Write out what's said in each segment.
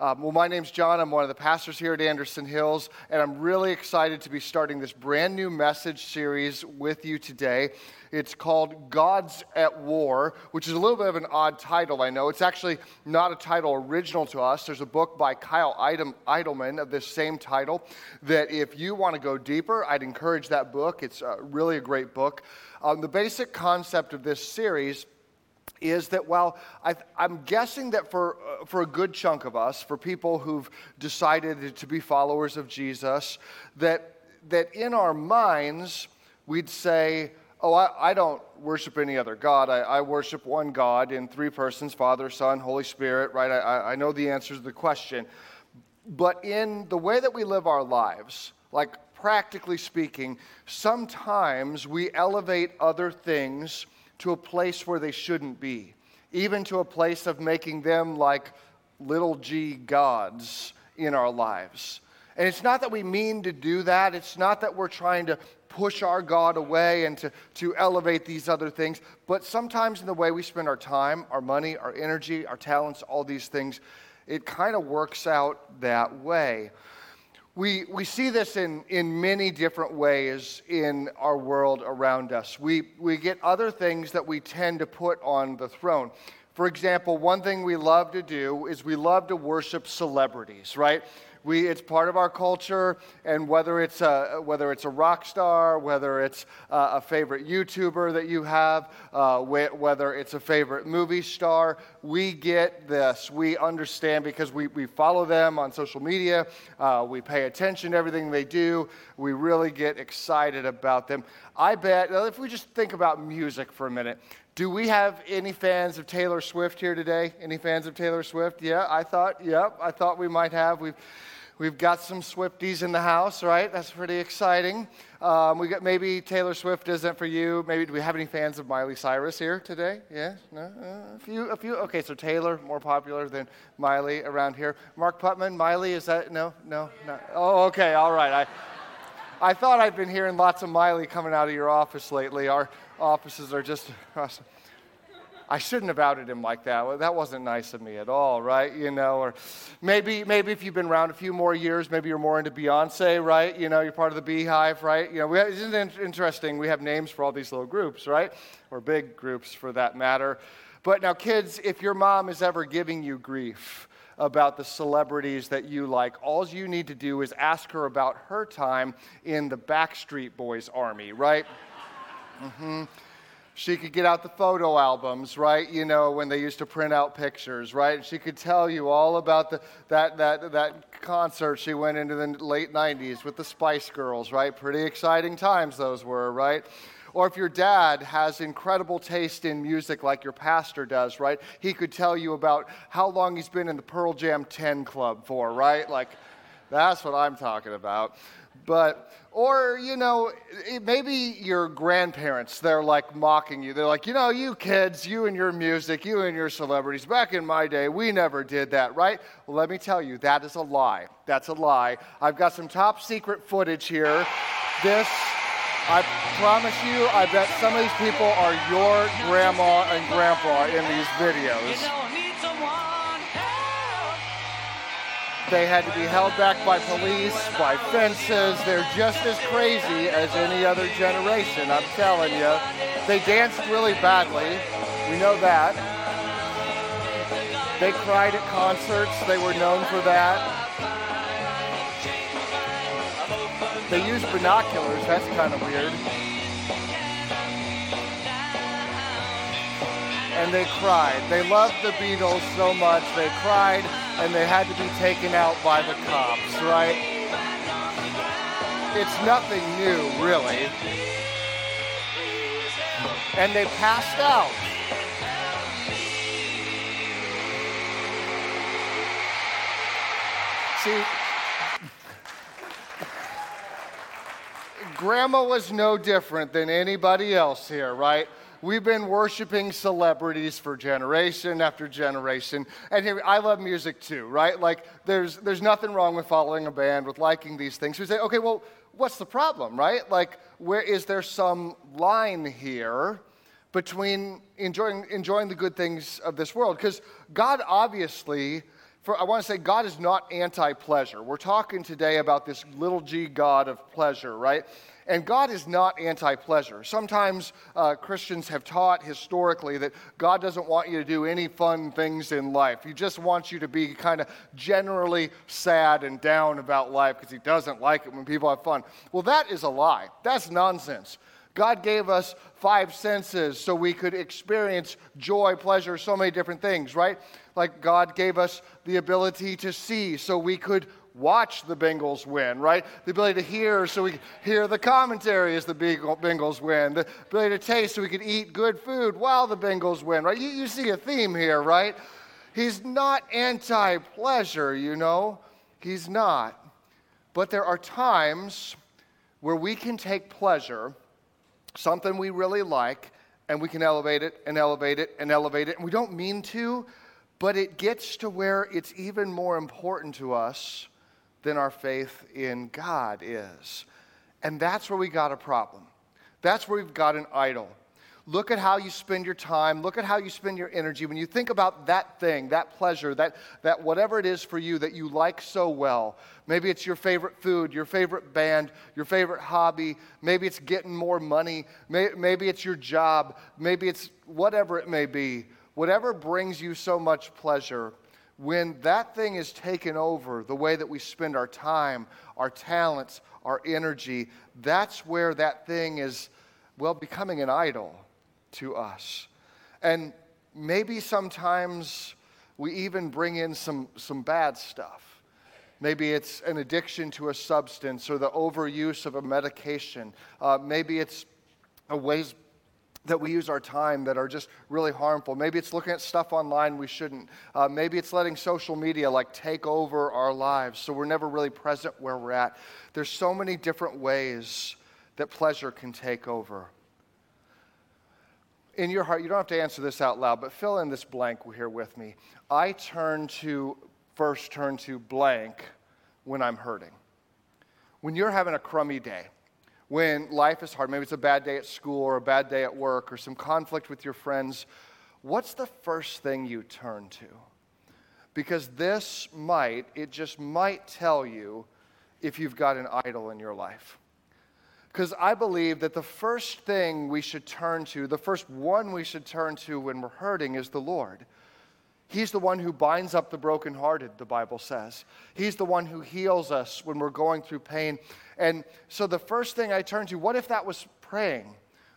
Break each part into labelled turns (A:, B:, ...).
A: Um, well, my name's John. I'm one of the pastors here at Anderson Hills, and I'm really excited to be starting this brand new message series with you today. It's called Gods at War, which is a little bit of an odd title, I know. It's actually not a title original to us. There's a book by Kyle Idleman of this same title that if you want to go deeper, I'd encourage that book. It's uh, really a great book. Um, the basic concept of this series is that while I, am guessing that for, uh, for a good chunk of us, for people who've decided to be followers of Jesus, that, that in our minds we'd say, Oh, I, I don't worship any other God. I, I, worship one God in three persons Father, Son, Holy Spirit, right? I, I know the answer to the question. But in the way that we live our lives, like practically speaking, sometimes we elevate other things to a place where they shouldn't be, even to a place of making them like little g gods in our lives. And it's not that we mean to do that. It's not that we're trying to push our God away and to, to elevate these other things. But sometimes in the way we spend our time, our money, our energy, our talents, all these things, it kind of works out that way. We, we see this in, in many different ways in our world around us. We, we get other things that we tend to put on the throne. For example, one thing we love to do is we love to worship celebrities, right? We, it's part of our culture, and whether it's a, whether it's a rock star, whether it's a, favorite YouTuber that you have, uh, whether it's a favorite movie star, we get this. We understand because we, we follow them on social media, uh, we pay attention to everything they do, we really get excited about them. I bet, if we just think about music for a minute, do we have any fans of Taylor Swift here today? Any fans of Taylor Swift? Yeah, I thought, yep, I thought we might have. We've We've got some Swifties in the house, right? That's pretty exciting. Um, we got maybe Taylor Swift isn't for you. Maybe do we have any fans of Miley Cyrus here today? Yeah, no, uh, a few, a few. Okay, so Taylor more popular than Miley around here. Mark Putman, Miley is that? No, no, no. Oh, okay, all right. I, I thought I'd been hearing lots of Miley coming out of your office lately. Our offices are just awesome. I shouldn't have outed him like that. Well, that wasn't nice of me at all, right? You know, or maybe maybe if you've been around a few more years, maybe you're more into Beyonce, right? You know, you're part of the BeyHive, right? You know, we isn't it interesting? We have names for all these little groups, right? Or big groups for that matter. But now, kids, if your mom is ever giving you grief, about the celebrities that you like. All you need to do is ask her about her time in the Backstreet Boys army, right? Mm-hmm. She could get out the photo albums, right? You know, when they used to print out pictures, right? She could tell you all about the, that, that, that concert she went into the late 90s with the Spice Girls, right? Pretty exciting times those were, right? Or if your dad has incredible taste in music like your pastor does, right? He could tell you about how long he's been in the Pearl Jam 10 Club for, right? Like, that's what I'm talking about. But, or, you know, maybe your grandparents, they're like mocking you. They're like, you know, you kids, you and your music, you and your celebrities, back in my day, we never did that, right? Well, let me tell you, that is a lie. That's a lie. I've got some top secret footage here. This, I promise you, I bet some of these people are your grandma and grandpa in these videos. They had to be held back by police, by fences. They're just as crazy as any other generation, I'm telling you. They danced really badly. We know that. They cried at concerts. They were known for that. They used binoculars. That's kind of weird. And they cried. They loved the Beatles so much. They cried and they had to be taken out by the cops, right? It's nothing new, really. And they passed out. See, Grandma was no different than anybody else here, right? We've been worshiping celebrities for generation after generation. And here, I love music too, right? Like, there's, there's nothing wrong with following a band, with liking these things. We say, okay, well, what's the problem, right? Like, where is there some line here between enjoying, enjoying the good things of this world? Because God obviously for, I want to say God is not anti pleasure. We're talking today about this little g God of pleasure, right? And God is not anti pleasure. Sometimes uh, Christians have taught historically that God doesn't want you to do any fun things in life. He just wants you to be kind of generally sad and down about life because He doesn't like it when people have fun. Well, that is a lie. That's nonsense. God gave us five senses so we could experience joy, pleasure, so many different things, right? Like God gave us the ability to see so we could watch the Bengals win, right? The ability to hear so we hear the commentary as the Bengals win. The ability to taste so we can eat good food while the Bengals win, right? You, you see a theme here, right? He's not anti pleasure, you know. He's not. But there are times where we can take pleasure, something we really like, and we can elevate it and elevate it and elevate it. And we don't mean to, but it gets to where it's even more important to us than our faith in God is. And that's where we got a problem. That's where we've got an idol. Look at how you spend your time. Look at how you spend your energy. When you think about that thing, that pleasure, that, that whatever it is for you that you like so well, maybe it's your favorite food, your favorite band, your favorite hobby, maybe it's getting more money, maybe it's your job, maybe it's whatever it may be. Whatever brings you so much pleasure, when that thing is taken over, the way that we spend our time, our talents, our energy, that's where that thing is, well, becoming an idol to us. And maybe sometimes we even bring in some, some bad stuff. Maybe it's an addiction to a substance or the overuse of a medication. Uh, maybe it's a ways that we use our time that are just really harmful. Maybe it's looking at stuff online we shouldn't. Uh, maybe it's letting social media like take over our lives so we're never really present where we're at. There's so many different ways that pleasure can take over. In your heart, you don't have to answer this out loud, but fill in this blank here with me. I turn to, first turn to blank when I'm hurting. When you're having a crummy day, when life is hard, maybe it's a bad day at school or a bad day at work or some conflict with your friends, what's the first thing you turn to? Because this might, it just might tell you if you've got an idol in your life. Because I believe that the first thing we should turn to, the first one we should turn to when we're hurting is the Lord. He's the one who binds up the brokenhearted, the Bible says. He's the one who heals us when we're going through pain. And so the first thing I turn to, what if that was praying?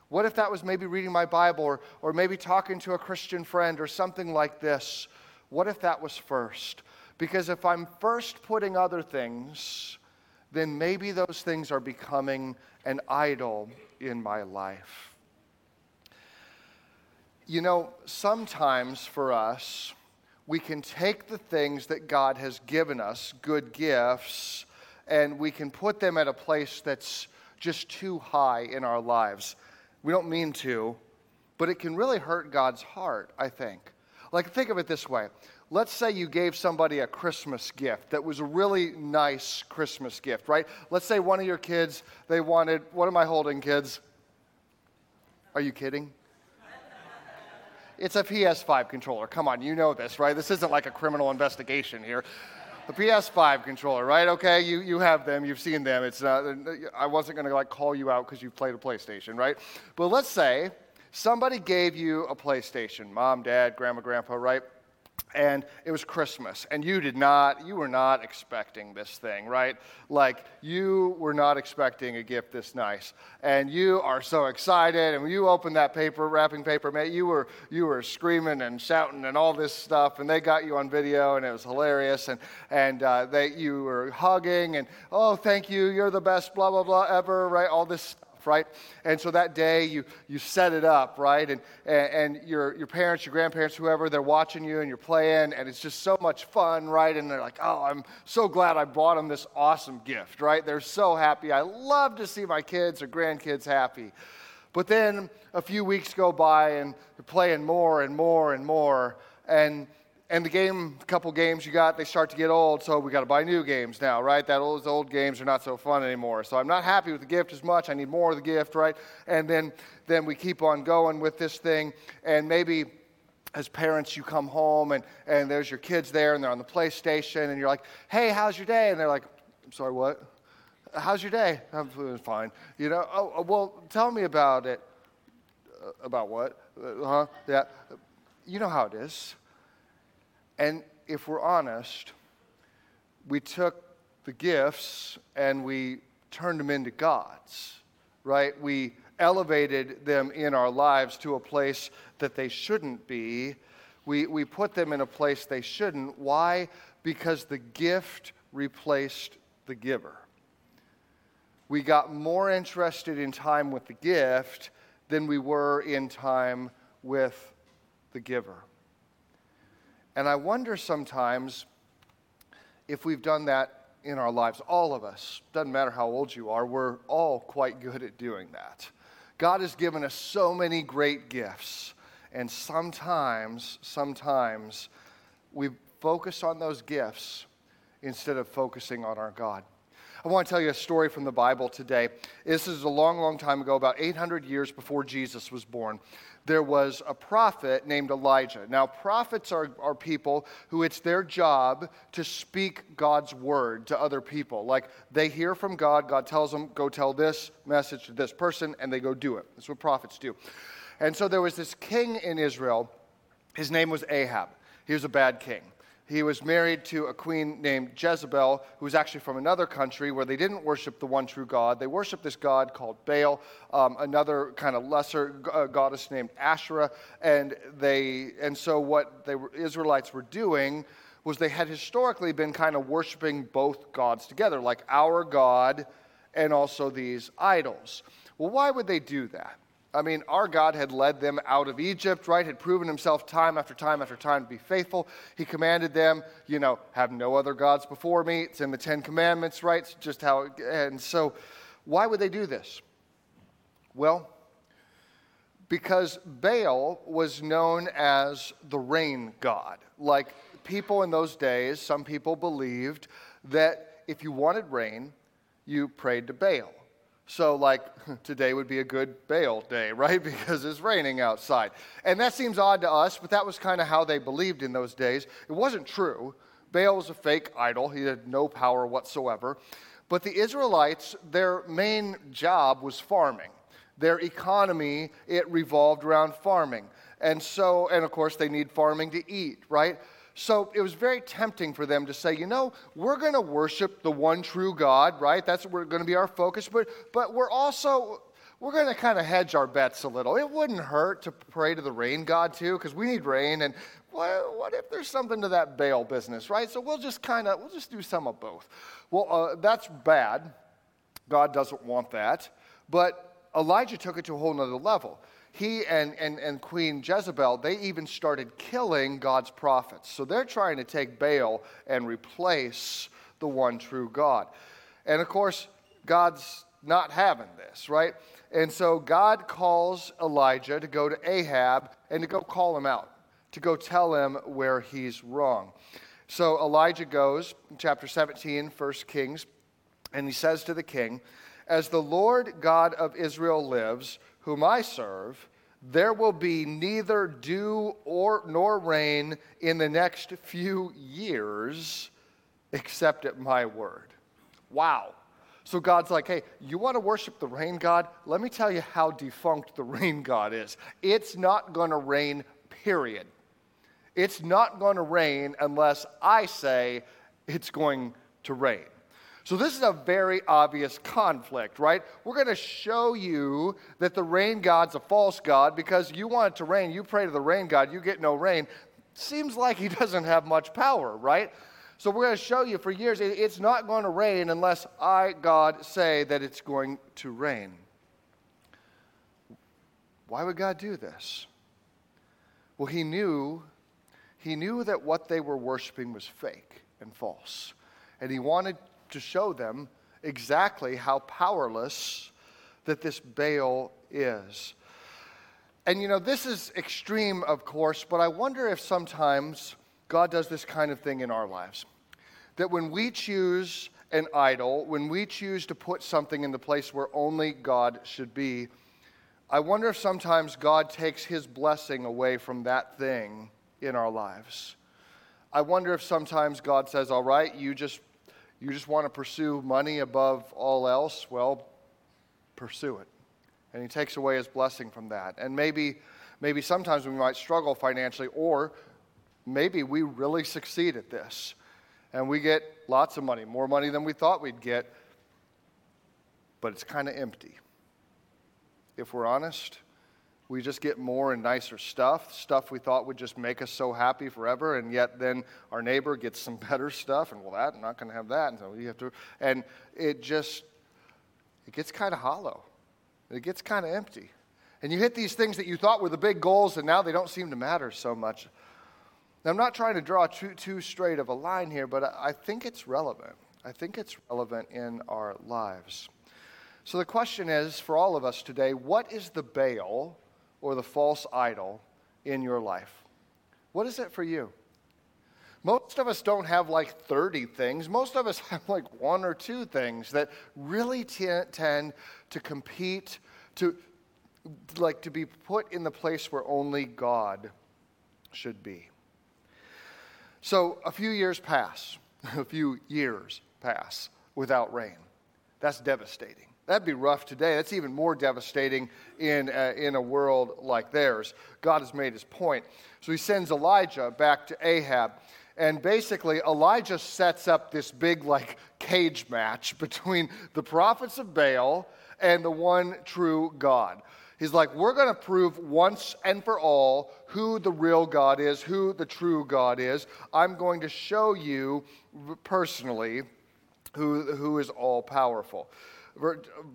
A: What if that was maybe reading my Bible or, or maybe talking to a Christian friend or something like this? What if that was first? Because if I'm first putting other things, then maybe those things are becoming an idol in my life. You know, sometimes for us, we can take the things that God has given us, good gifts, and we can put them at a place that's just too high in our lives. We don't mean to, but it can really hurt God's heart, I think. Like, think of it this way. Let's say you gave somebody a Christmas gift that was a really nice Christmas gift, right? Let's say one of your kids, they wanted, what am I holding, kids? Are you kidding? It's a PS5 controller. Come on, you know this, right? This isn't like a criminal investigation here. The PS5 controller, right? Okay, you, you have them, you've seen them. It's not, I wasn't to like call you out because you've played a PlayStation, right? But let's say somebody gave you a PlayStation, mom, dad, grandma, grandpa, right? And it was Christmas, and you did not, you were not expecting this thing, right? Like, you were not expecting a gift this nice, and you are so excited, and when you opened that paper, wrapping paper, man, you were, you were screaming and shouting and all this stuff, and they got you on video, and it was hilarious, and, and uh, they, you were hugging, and, oh, thank you, you're the best, blah, blah, blah, ever, right? All this stuff right? And so that day you, you set it up, right? And, and, and your, your parents, your grandparents, whoever, they're watching you and you're playing, and it's just so much fun, right? And they're like, oh, I'm so glad I bought them this awesome gift, right? They're so happy. I love to see my kids or grandkids happy. But then a few weeks go by and you're playing more and more and more. And and the game, a couple games you got, they start to get old, so we got to buy new games now, right? That old, those old games are not so fun anymore. So I'm not happy with the gift as much. I need more of the gift, right? And then, then we keep on going with this thing, and maybe as parents, you come home and, and there's your kids there and they're on the PlayStation and you're like, hey, how's your day? And they're like, I'm sorry, what? How's your day? I'm fine. You know, oh, oh, well, tell me about it. Uh, about what? Uh, huh? Yeah. You know how it is. And if we're honest, we took the gifts and we turned them into gods, right? We elevated them in our lives to a place that they shouldn't be. We, we put them in a place they shouldn't. Why? Because the gift replaced the giver. We got more interested in time with the gift than we were in time with the giver. And I wonder sometimes if we've done that in our lives. All of us, doesn't matter how old you are, we're all quite good at doing that. God has given us so many great gifts, and sometimes, sometimes we focus on those gifts instead of focusing on our God. I want to tell you a story from the Bible today. This is a long, long time ago, about 800 years before Jesus was born there was a prophet named Elijah. Now, prophets are, are people who it's their job to speak God's word to other people. Like they hear from God, God tells them, go tell this message to this person, and they go do it. That's what prophets do. And so there was this king in Israel. His name was Ahab. He was a bad king. He was married to a queen named Jezebel, who was actually from another country where they didn't worship the one true God. They worshiped this god called Baal, um, another kind of lesser uh, goddess named Asherah. And, they, and so, what the Israelites were doing was they had historically been kind of worshiping both gods together, like our God and also these idols. Well, why would they do that? I mean, our God had led them out of Egypt, right? Had proven himself time after time after time to be faithful. He commanded them, you know, have no other gods before me. It's in the Ten Commandments, right? It's just how, it, and so why would they do this? Well, because Baal was known as the rain god. Like people in those days, some people believed that if you wanted rain, you prayed to Baal. So, like, today would be a good Baal day, right? Because it's raining outside. And that seems odd to us, but that was kind of how they believed in those days. It wasn't true. Baal was a fake idol, he had no power whatsoever. But the Israelites, their main job was farming. Their economy, it revolved around farming. And so, and of course, they need farming to eat, right? So it was very tempting for them to say, you know, we're going to worship the one true God, right? That's we're going to be our focus, but, but we're also, we're going to kind of hedge our bets a little. It wouldn't hurt to pray to the rain God too, because we need rain. And what, what, if there's something to that Baal business, right? So we'll just kind of, we'll just do some of both. Well, uh, that's bad. God doesn't want that. But Elijah took it to a whole nother level he and, and, and Queen Jezebel, they even started killing God's prophets. So they're trying to take Baal and replace the one true God. And of course, God's not having this, right? And so God calls Elijah to go to Ahab and to go call him out, to go tell him where he's wrong. So Elijah goes, chapter 17, 1 Kings, and he says to the king, As the Lord God of Israel lives, whom I serve, there will be neither dew or nor rain in the next few years except at my word. Wow. So God's like, hey, you want to worship the rain God? Let me tell you how defunct the rain God is. It's not going to rain, period. It's not going to rain unless I say it's going to rain. So, this is a very obvious conflict, right? We're going to show you that the rain god's a false god because you want it to rain. You pray to the rain god, you get no rain. Seems like he doesn't have much power, right? So, we're going to show you for years it's not going to rain unless I, God, say that it's going to rain. Why would God do this? Well, he knew he knew that what they were worshiping was fake and false. And he wanted to show them exactly how powerless that this Baal is. And you know, this is extreme, of course, but I wonder if sometimes God does this kind of thing in our lives. That when we choose an idol, when we choose to put something in the place where only God should be, I wonder if sometimes God takes his blessing away from that thing in our lives. I wonder if sometimes God says, "All right, you just you just want to pursue money above all else. Well, pursue it." And he takes away his blessing from that. And maybe maybe sometimes we might struggle financially or maybe we really succeed at this and we get lots of money, more money than we thought we'd get, but it's kind of empty if we're honest. We just get more and nicer stuff, stuff we thought would just make us so happy forever, and yet then our neighbor gets some better stuff, and well, that I'm not going to have that, and so you have to, and it just it gets kind of hollow, it gets kind of empty, and you hit these things that you thought were the big goals, and now they don't seem to matter so much. Now, I'm not trying to draw too, too straight of a line here, but I think it's relevant. I think it's relevant in our lives. So the question is for all of us today what is the Baal or the false idol in your life? What is it for you? Most of us don't have like 30 things. Most of us have like one or two things that really t- tend to compete, to like to be put in the place where only God should be. So a few years pass, a few years pass without rain. That's devastating. That'd be rough today. That's even more devastating in, uh, in a world like theirs. God has made his point. So he sends Elijah back to Ahab. And basically, Elijah sets up this big, like, cage match between the prophets of Baal and the one true God. He's like, we're going to prove once and for all who the real God is, who the true God is. I'm going to show you personally who, who is all powerful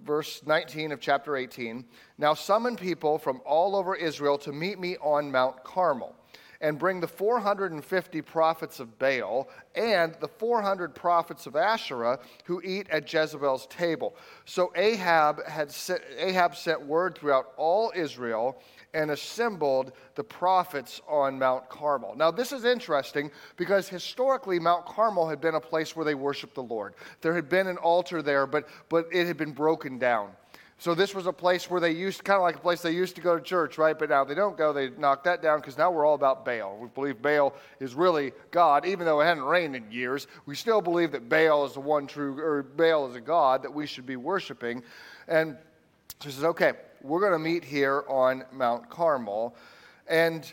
A: verse 19 of chapter 18 Now summon people from all over Israel to meet me on Mount Carmel, and bring the 450 prophets of Baal and the 400 prophets of Asherah who eat at Jezebel's table. So Ahab, had sent, Ahab sent word throughout all Israel and assembled the prophets on Mount Carmel. Now, this is interesting because historically, Mount Carmel had been a place where they worshiped the Lord. There had been an altar there, but, but it had been broken down. So, this was a place where they used, kind of like a place they used to go to church, right? But now they don't go. They knock that down because now we're all about Baal. We believe Baal is really God, even though it hadn't rained in years. We still believe that Baal is the one true, or Baal is a God that we should be worshiping. And so he says, okay, we're going to meet here on Mount Carmel. And,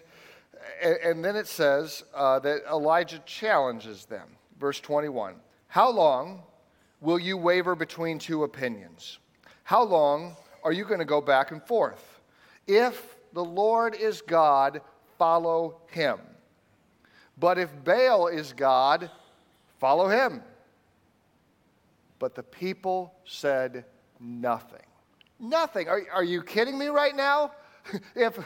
A: and then it says uh, that Elijah challenges them. Verse 21 How long will you waver between two opinions? How long are you going to go back and forth? If the Lord is God, follow him. But if Baal is God, follow him. But the people said nothing. Nothing. Are, are you kidding me right now? if,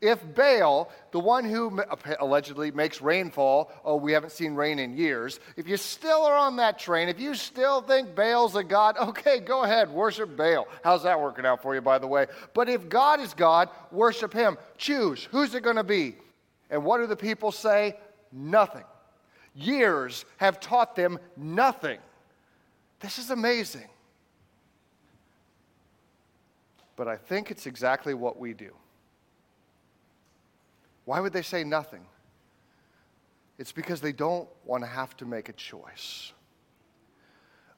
A: if Baal, the one who allegedly makes rainfall, oh, we haven't seen rain in years, if you still are on that train, if you still think Baal's a god, okay, go ahead, worship Baal. How's that working out for you, by the way? But if God is God, worship him. Choose. Who's it going to be? And what do the people say? Nothing. Years have taught them nothing. This is amazing. But I think it's exactly what we do. Why would they say nothing? It's because they don't want to have to make a choice.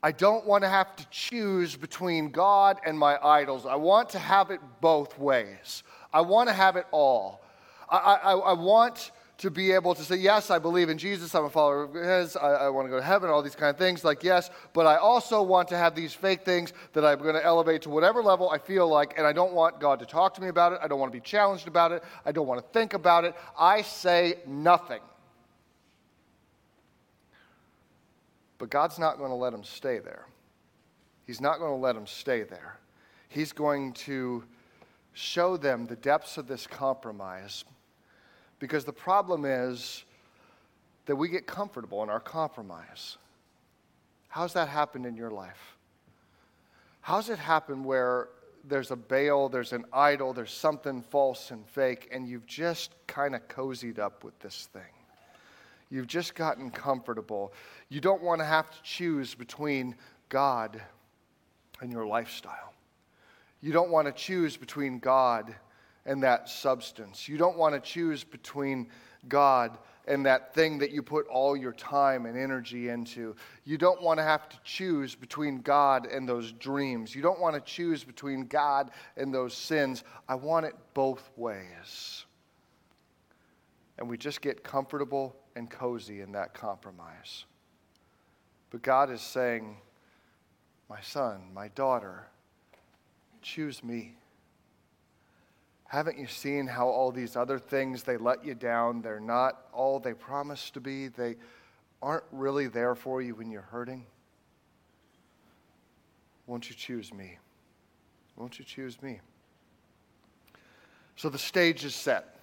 A: I don't want to have to choose between God and my idols. I want to have it both ways. I want to have it all. I, I, I want to be able to say, yes, I believe in Jesus, I'm a follower of His, I, I want to go to heaven, all these kind of things, like, yes, but I also want to have these fake things that I'm going to elevate to whatever level I feel like, and I don't want God to talk to me about it. I don't want to be challenged about it. I don't want to think about it. I say nothing. But God's not going to let him stay there. He's not going to let him stay there. He's going to show them the depths of this compromise because the problem is that we get comfortable in our compromise. How's that happened in your life? How's it happened where there's a Baal, there's an idol, there's something false and fake, and you've just kind of cozied up with this thing? You've just gotten comfortable. You don't want to have to choose between God and your lifestyle. You don't want to choose between God and that substance. You don't want to choose between God and that thing that you put all your time and energy into. You don't want to have to choose between God and those dreams. You don't want to choose between God and those sins. I want it both ways. And we just get comfortable and cozy in that compromise. But God is saying, My son, my daughter, choose me. Haven't you seen how all these other things, they let you down? They're not all they promised to be. They aren't really there for you when you're hurting. Won't you choose me? Won't you choose me? So the stage is set.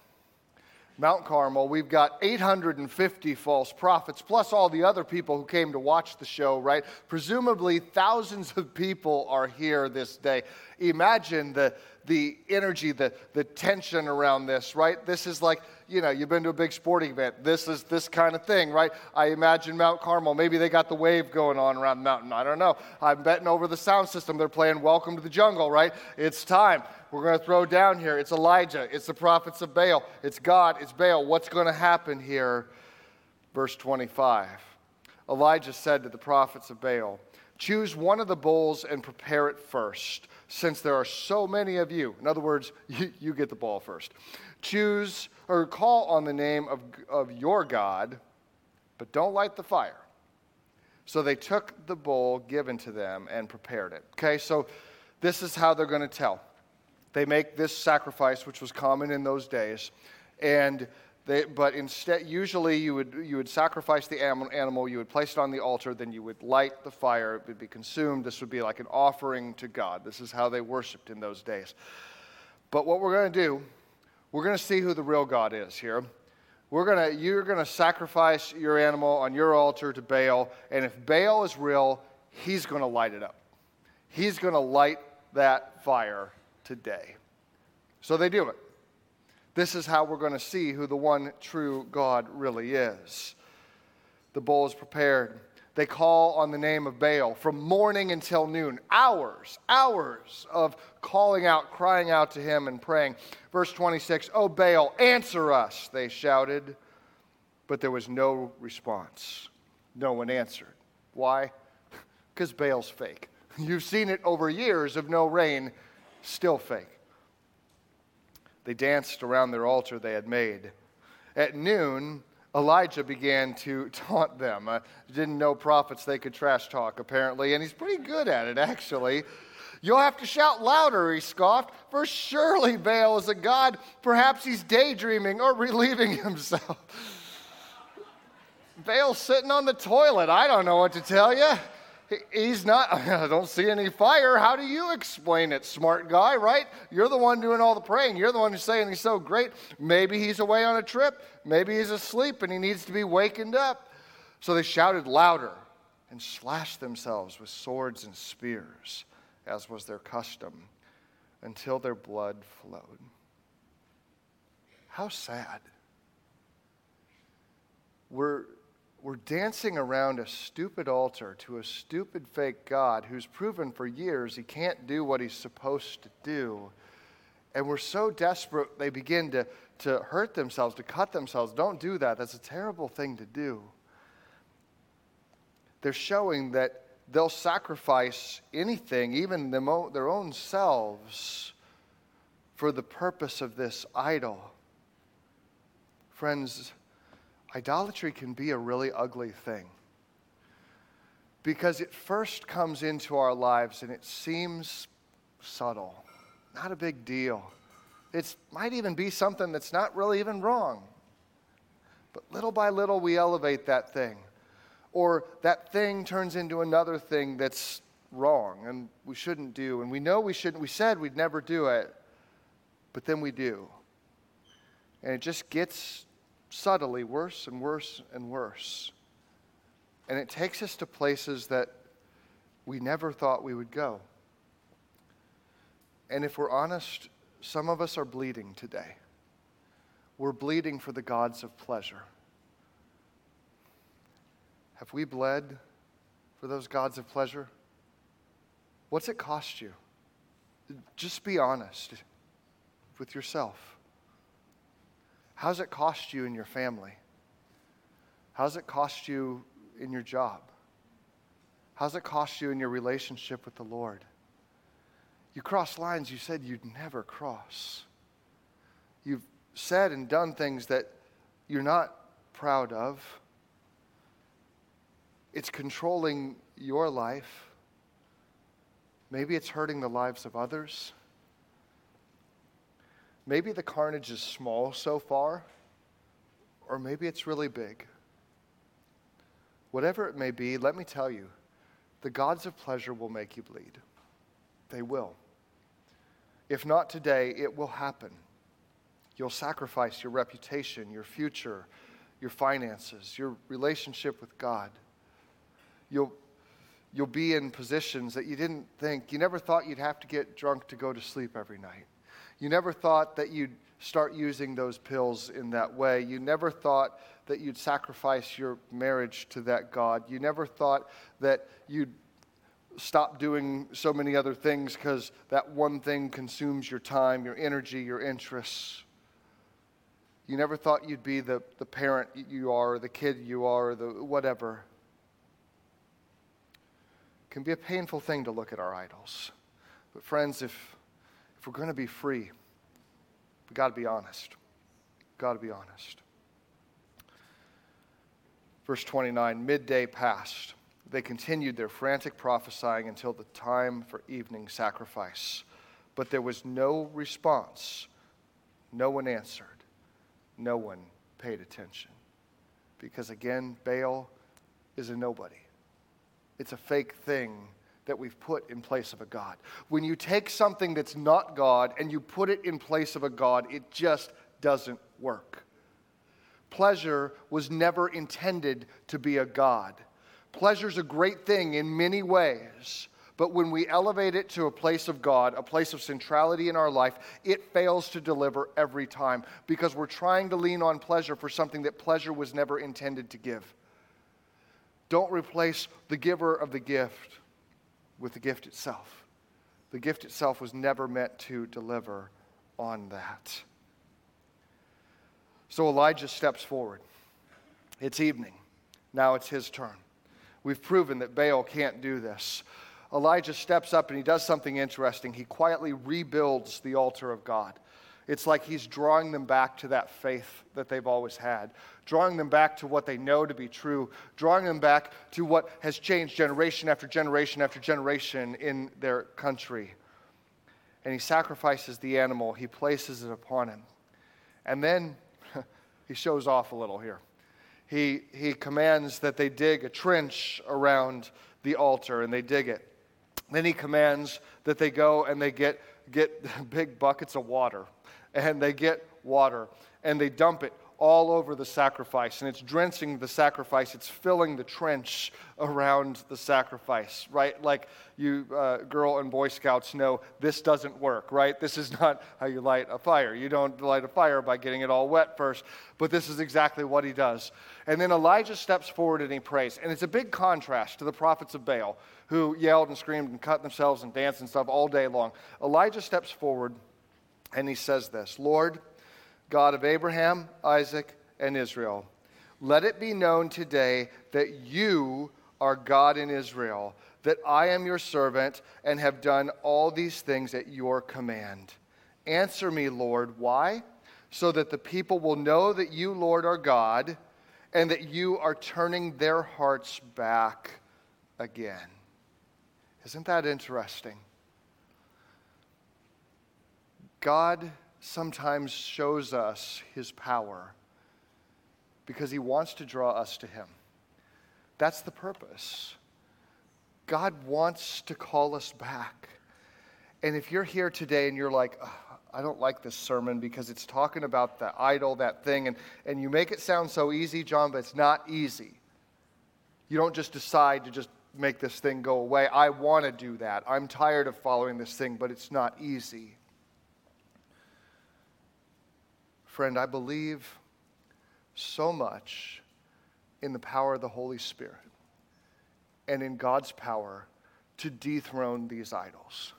A: Mount Carmel, we've got 850 false prophets, plus all the other people who came to watch the show, right? Presumably, thousands of people are here this day. Imagine the, the energy, the, the tension around this, right? This is like, you know, you've been to a big sporting event. This is this kind of thing, right? I imagine Mount Carmel. Maybe they got the wave going on around the mountain. I don't know. I'm betting over the sound system. They're playing Welcome to the Jungle, right? It's time. We're going to throw down here. It's Elijah. It's the prophets of Baal. It's God. It's Baal. What's going to happen here? Verse 25. Elijah said to the prophets of Baal, Choose one of the bowls and prepare it first, since there are so many of you. In other words, you, you get the ball first. Choose or call on the name of, of your God, but don't light the fire. So they took the bowl given to them and prepared it. Okay, so this is how they're going to tell. They make this sacrifice, which was common in those days, and they, but instead, usually you would, you would sacrifice the animal, you would place it on the altar, then you would light the fire, it would be consumed. This would be like an offering to God. This is how they worshiped in those days. But what we're going to do, we're going to see who the real God is here. We're gonna, you're going to sacrifice your animal on your altar to Baal, and if Baal is real, he's going to light it up. He's going to light that fire today. So they do it. This is how we're going to see who the one true God really is. The bowl is prepared. They call on the name of Baal from morning until noon. Hours, hours of calling out, crying out to him and praying. Verse 26 Oh, Baal, answer us, they shouted. But there was no response. No one answered. Why? Because Baal's fake. You've seen it over years of no rain still fake. They danced around their altar they had made. At noon, Elijah began to taunt them. Uh, didn't know prophets they could trash talk, apparently, and he's pretty good at it, actually. You'll have to shout louder, he scoffed, for surely Baal is a god. Perhaps he's daydreaming or relieving himself. Baal's sitting on the toilet. I don't know what to tell you. He's not, I don't see any fire. How do you explain it, smart guy, right? You're the one doing all the praying. You're the one who's saying he's so great. Maybe he's away on a trip. Maybe he's asleep and he needs to be wakened up. So they shouted louder and slashed themselves with swords and spears, as was their custom, until their blood flowed. How sad. We're we're dancing around a stupid altar to a stupid fake God who's proven for years he can't do what he's supposed to do. And we're so desperate, they begin to, to hurt themselves, to cut themselves. Don't do that. That's a terrible thing to do. They're showing that they'll sacrifice anything, even their own selves, for the purpose of this idol. Friends, idolatry can be a really ugly thing because it first comes into our lives and it seems subtle, not a big deal. It might even be something that's not really even wrong. But little by little, we elevate that thing. Or that thing turns into another thing that's wrong and we shouldn't do. And we know we shouldn't. We said we'd never do it, but then we do. And it just gets subtly worse and worse and worse. And it takes us to places that we never thought we would go. And if we're honest, some of us are bleeding today. We're bleeding for the gods of pleasure. Have we bled for those gods of pleasure? What's it cost you? just be honest with yourself. How's it cost you in your family? How's it cost you in your job? How's it cost you in your relationship with the Lord? You cross lines you said you'd never cross. You've said and done things that you're not proud of. It's controlling your life. Maybe it's hurting the lives of others. Maybe the carnage is small so far, or maybe it's really big. Whatever it may be, let me tell you, the gods of pleasure will make you bleed. They will. If not today, it will happen. You'll sacrifice your reputation, your future, your finances, your relationship with God. You'll, you'll be in positions that you didn't think, you never thought you'd have to get drunk to go to sleep every night. You never thought that you'd start using those pills in that way. You never thought that you'd sacrifice your marriage to that God. You never thought that you'd stop doing so many other things because that one thing consumes your time, your energy, your interests. You never thought you'd be the, the parent you are, or the kid you are, or the whatever. It can be a painful thing to look at our idols. But, friends, if, if we're going to be free, we've got to be honest. Got to be honest. Verse 29 Midday passed. They continued their frantic prophesying until the time for evening sacrifice. But there was no response. No one answered. No one paid attention. Because again, Baal is a nobody. It's a fake thing that we've put in place of a God. When you take something that's not God and you put it in place of a God, it just doesn't work. Pleasure was never intended to be a God. Pleasure is a great thing in many ways, but when we elevate it to a place of God, a place of centrality in our life, it fails to deliver every time because we're trying to lean on pleasure for something that pleasure was never intended to give. Don't replace the giver of the gift with the gift itself. The gift itself was never meant to deliver on that. So Elijah steps forward. It's evening. Now it's his turn. We've proven that Baal can't do this. Elijah steps up and he does something interesting. He quietly rebuilds the altar of God. It's like he's drawing them back to that faith that they've always had, drawing them back to what they know to be true, drawing them back to what has changed generation after generation after generation in their country. And he sacrifices the animal, he places it upon him. And then he shows off a little here. He, he commands that they dig a trench around the altar and they dig it. Then he commands that they go and they get, get big buckets of water and they get water and they dump it all over the sacrifice and it's drenching the sacrifice it's filling the trench around the sacrifice right? Like you uh, girl and boy scouts know this doesn't work right? This is not how you light a fire. You don't light a fire by getting it all wet first but this is exactly what he does. And then elijah steps forward and he prays and it's a big contrast to the prophets of baal who yelled and screamed and cut themselves and danced and stuff all day long. Elijah steps forward and he says this Lord, God of Abraham, Isaac, and Israel, let it be known today that you are God in Israel, that I am your servant and have done all these things at your command. Answer me, Lord. Why? So that the people will know that you, Lord, are God and that you are turning their hearts back again. Isn't that interesting? God sometimes shows us his power because he wants to draw us to him. That's the purpose. God wants to call us back. And if you're here today and you're like, I don't like this sermon because it's talking about the idol, that thing, and, and you make it sound so easy, John, but it's not easy. You don't just decide to just make this thing go away. I want to do that. I'm tired of following this thing, but it's not easy. Friend, I believe so much in the power of the Holy Spirit and in God's power to dethrone these idols.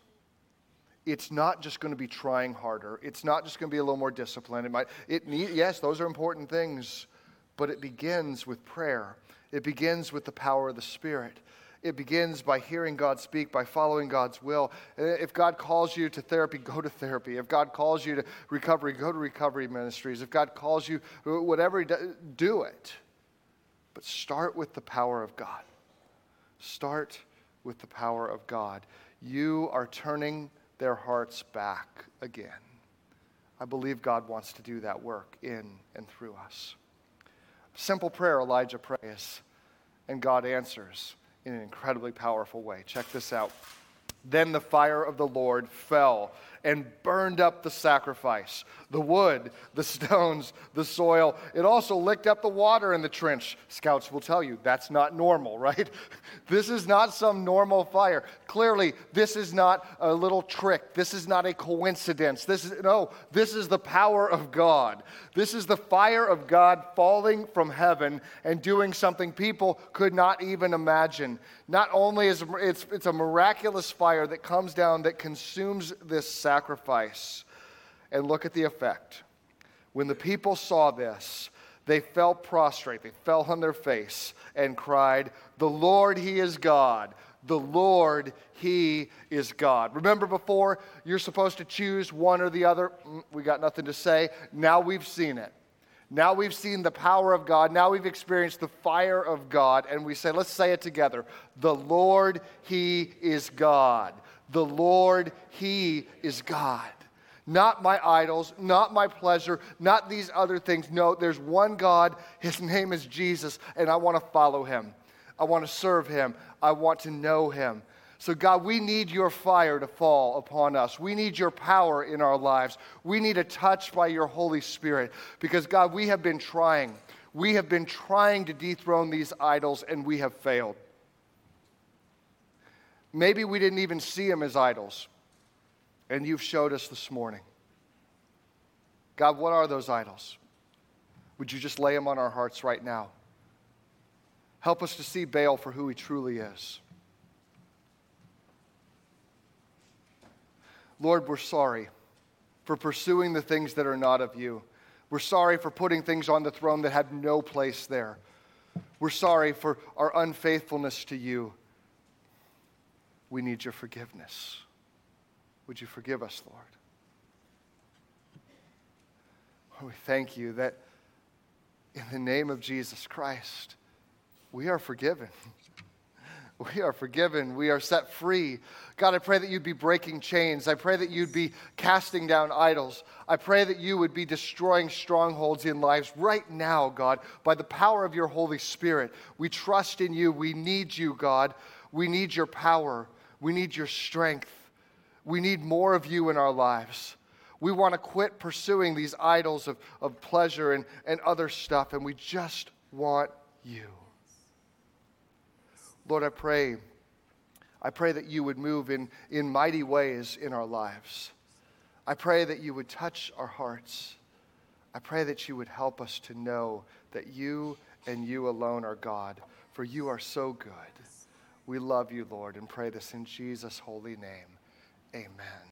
A: it's not just going to be trying harder. It's not just going to be a little more disciplined. It might, it need, yes, those are important things, but it begins with prayer. It begins with the power of the Spirit. It begins by hearing God speak, by following God's will. Uh, if God calls you to therapy, go to therapy. If God calls you to recovery, go to recovery ministries. If God calls you, uh, whatever, do it. But start with the power of God. Start with the power of God. You are turning their hearts back again. I believe God wants to do that work in and through us. Simple prayer Elijah prays, and God answers in an incredibly powerful way. Check this out. Then the fire of the Lord fell and burned up the sacrifice, the wood, the stones, the soil. It also licked up the water in the trench. Scouts will tell you that's not normal, right? This is not some normal fire. Clearly, this is not a little trick. This is not a coincidence. This is no, this is the power of God. This is the fire of God falling from heaven and doing something people could not even imagine. Not only is it's, it's a miraculous fire that comes down that consumes this sacrifice. And look at the effect. When the people saw this, they fell prostrate, they fell on their face and cried, The Lord, He is God. The Lord, He is God. Remember before, you're supposed to choose one or the other? Mm, we got nothing to say. Now we've seen it. Now we've seen the power of God. Now we've experienced the fire of God. And we say, let's say it together. The Lord, He is God. The Lord, He is God. Not my idols, not my pleasure, not these other things. No, there's one God. His name is Jesus, and I want to follow Him. I want to serve Him. I want to know Him. So, God, we need your fire to fall upon us. We need your power in our lives. We need a touch by your Holy Spirit because, God, we have been trying. We have been trying to dethrone these idols and we have failed. Maybe we didn't even see them as idols, and you've showed us this morning. God, what are those idols? Would you just lay them on our hearts right now? Help us to see Baal for who he truly is. Lord, we're sorry for pursuing the things that are not of you. We're sorry for putting things on the throne that had no place there. We're sorry for our unfaithfulness to you we need your forgiveness. Would you forgive us, Lord? We thank you that in the name of Jesus Christ, we are forgiven. We are forgiven. We are set free. God, I pray that you'd be breaking chains. I pray that you'd be casting down idols. I pray that you would be destroying strongholds in lives right now, God, by the power of your Holy Spirit. We trust in you. We need you, God. We need your power. We need your strength. We need more of you in our lives. We want to quit pursuing these idols of, of pleasure and, and other stuff, and we just want you. Lord, I pray, I pray that you would move in, in mighty ways in our lives. I pray that you would touch our hearts. I pray that you would help us to know that you and you alone are God, for you are so good. We love you, Lord, and pray this in Jesus' holy name. Amen.